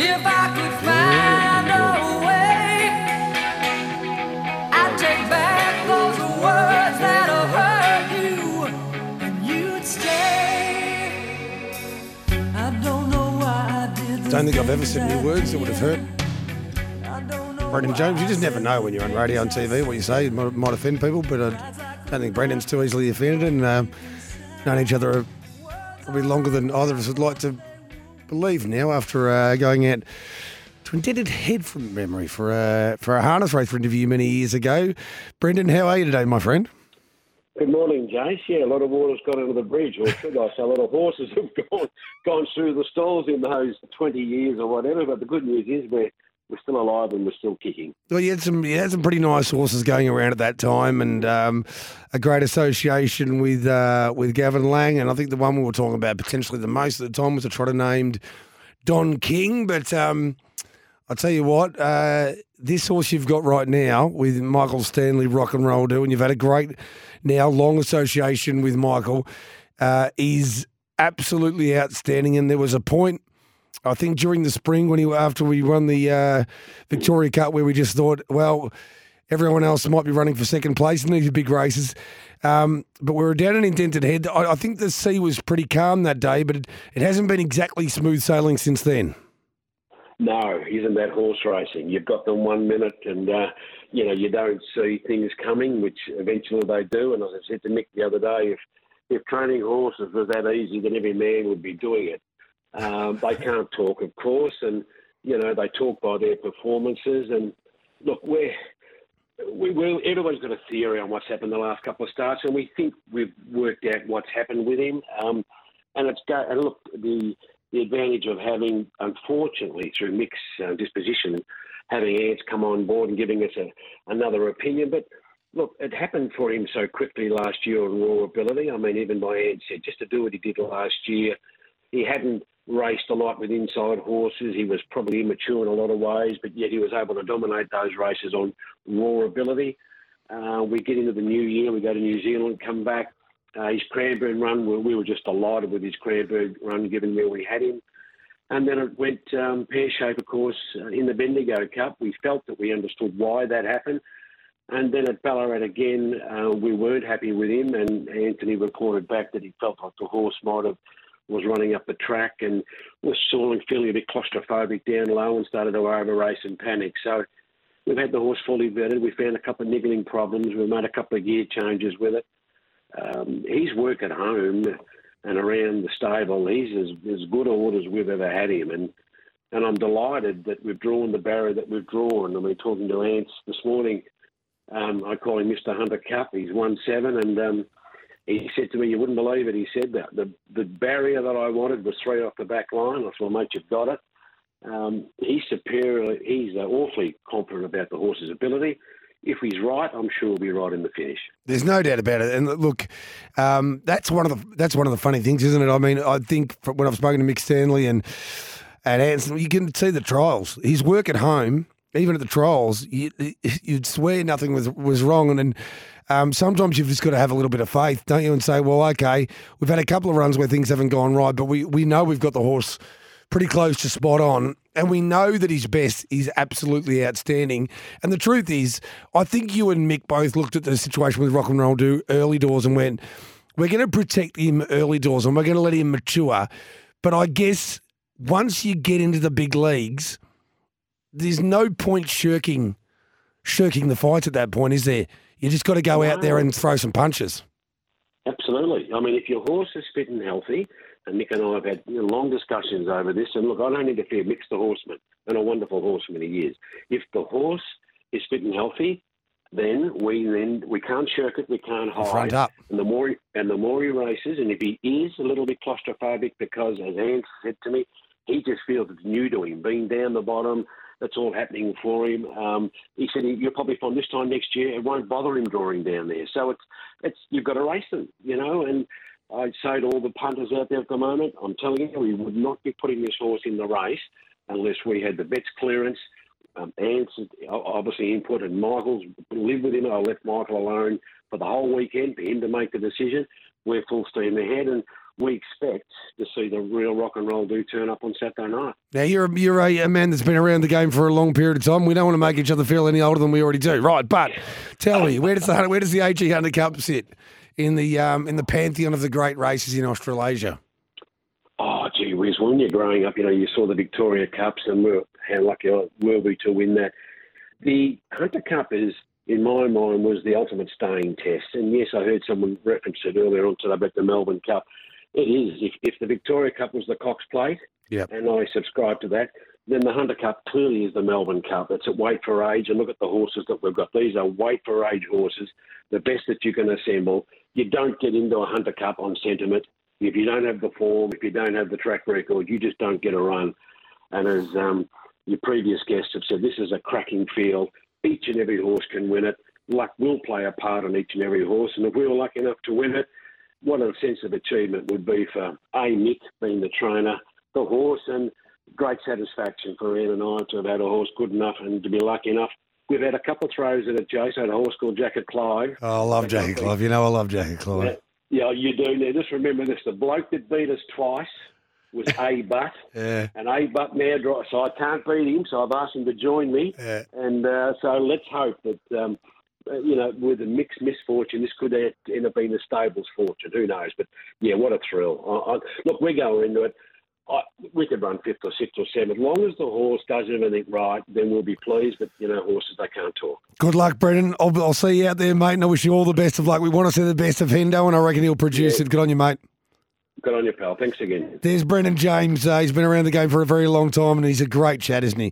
If I could find a way, I'd take back those words that hurt you, and you'd stay. I don't know why I did Don't think I've ever said any words that would have hurt. I don't know Brendan Jones, you just never know when you're on radio and TV what you say. It might, might offend people, but I don't think Brendan's too easily offended and uh, known each other probably longer than either of us would like to believe now after uh, going out to Indented Head from memory for, uh, for a harness race interview many years ago. Brendan, how are you today, my friend? Good morning, Jace. Yeah, a lot of water's gone under the bridge, or should I say, a lot of horses have gone gone through the stalls in those 20 years or whatever. But the good news is we're we're still alive and we're still kicking. Well, you had some you had some pretty nice horses going around at that time, and um, a great association with uh, with Gavin Lang, and I think the one we were talking about potentially the most at the time was a trotter named Don King. But um, I'll tell you what, uh, this horse you've got right now with Michael Stanley Rock and Roll Do, and you've had a great now long association with Michael, uh, is absolutely outstanding. And there was a point. I think during the spring when he after we won the uh, Victoria Cup where we just thought, well, everyone else might be running for second place in these big races. Um, but we were down an indented head. I, I think the sea was pretty calm that day, but it, it hasn't been exactly smooth sailing since then. No, isn't that horse racing? You've got them one minute, and uh, you know you don't see things coming, which eventually they do. And as I said to Mick the other day, if if training horses was that easy, then every man would be doing it. Um, they can't talk, of course, and you know they talk by their performances. And look, we're we will. Everybody's got a theory on what's happened the last couple of starts, and we think we've worked out what's happened with him. Um, and it's go, and look the the advantage of having, unfortunately, through Mick's uh, disposition, having Ants come on board and giving us a, another opinion. But look, it happened for him so quickly last year on raw ability. I mean, even my Ants said just to do what he did last year, he hadn't raced a lot with inside horses. He was probably immature in a lot of ways, but yet he was able to dominate those races on raw ability. Uh, we get into the new year, we go to New Zealand, come back. Uh, his Cranbourne run, we, we were just delighted with his Cranbourne run, given where we had him. And then it went um, pear shape, of course, uh, in the Bendigo Cup. We felt that we understood why that happened. And then at Ballarat again, uh, we weren't happy with him, and Anthony reported back that he felt like the horse might have was running up the track and was stalling, feeling a bit claustrophobic down low, and started to over race and panic. So we've had the horse fully vetted. We found a couple of niggling problems. We've made a couple of gear changes with it. Um, his work at home and around the stable, he's as, as good a order as we've ever had him. And and I'm delighted that we've drawn the barrier that we've drawn. I mean, talking to Ants this morning, um, I call him Mr. Hunter Cup. He's won seven, and um, he said to me, "You wouldn't believe it." He said that the the barrier that I wanted was three off the back line. I said, "Well, mate, you've got it." Um, he's superior. He's uh, awfully confident about the horse's ability. If he's right, I'm sure he'll be right in the finish. There's no doubt about it. And look, um, that's one of the that's one of the funny things, isn't it? I mean, I think when I've spoken to Mick Stanley and and Anson, you can see the trials. His work at home, even at the trials, you, you'd swear nothing was was wrong. And then um, sometimes you've just got to have a little bit of faith, don't you? And say, well, okay, we've had a couple of runs where things haven't gone right, but we we know we've got the horse pretty close to spot on. And we know that his best is absolutely outstanding. And the truth is, I think you and Mick both looked at the situation with Rock and Roll do early doors and went, we're going to protect him early doors and we're going to let him mature. But I guess once you get into the big leagues, there's no point shirking shirking the fight at that point, is there? You just got to go out there and throw some punches. Absolutely. I mean, if your horse is fit and healthy, and Mick and I have had long discussions over this, and look, I don't interfere. Mick's the horseman and a wonderful horseman he is. If the horse is fit and healthy, then we then we can't shirk it, we can't hide. Front up. And the more he, and the more he races, and if he is a little bit claustrophobic, because as Ant said to me, he just feels it's new to him, being down the bottom. That's all happening for him. Um, he said you'll probably find this time next year it won't bother him drawing down there. So it's it's you've got to race them, you know. And I'd say to all the punters out there at the moment, I'm telling you, we would not be putting this horse in the race unless we had the vet's clearance, um, Ant's obviously input, and Michael's lived with him. I left Michael alone for the whole weekend for him to make the decision. We're full steam ahead, and we expect the real rock and roll do turn up on Saturday night. Now you're a, you're a, a man that's been around the game for a long period of time. We don't want to make each other feel any older than we already do, right? But tell me, where does the where does the AG Hunter Cup sit in the um, in the pantheon of the great races in Australasia? Oh, gee whiz, when you're growing up, you know, you saw the Victoria Cups and we how lucky were we to win that. The Hunter Cup is, in my mind, was the ultimate staying test. And yes, I heard someone reference it earlier on today about the Melbourne Cup. It is. If, if the Victoria Cup was the Cox Plate, Yep. and I subscribe to that, then the Hunter Cup clearly is the Melbourne Cup. It's at weight for age. And look at the horses that we've got. These are weight for age horses, the best that you can assemble. You don't get into a Hunter Cup on sentiment. If you don't have the form, if you don't have the track record, you just don't get a run. And as um, your previous guests have said, this is a cracking field. Each and every horse can win it. Luck will play a part on each and every horse. And if we were lucky enough to win it, what a sense of achievement would be for A. Mick being the trainer, the horse, and great satisfaction for Ian and I to have had a horse good enough and to be lucky enough. We've had a couple of throws at it. I had a horse called Jackie Clive. Oh, I love Jackie Clive. You know I love Jackie Clive. Yeah, you do. Now, just remember this: the bloke that beat us twice was A. Butt, Yeah. and A. Butt now drives. So I can't beat him. So I've asked him to join me. Yeah. And uh, so let's hope that um, you know, with a mixed misfortune, this could end up being the stable's fortune. Who knows? But yeah, what a thrill! I, I, look, we go into it. I, we could run fifth or sixth or seventh. As long as the horse does everything right, then we'll be pleased. But you know, horses they can't talk. Good luck, Brendan. I'll, I'll see you out there, mate, and I wish you all the best of luck. We want to see the best of Hendo, and I reckon he'll produce Yeah. it. Good on you, mate. Good on you, pal. Thanks again. There's Brendan James. Uh, he's been around the game for a very long time, and he's a great chat, isn't he?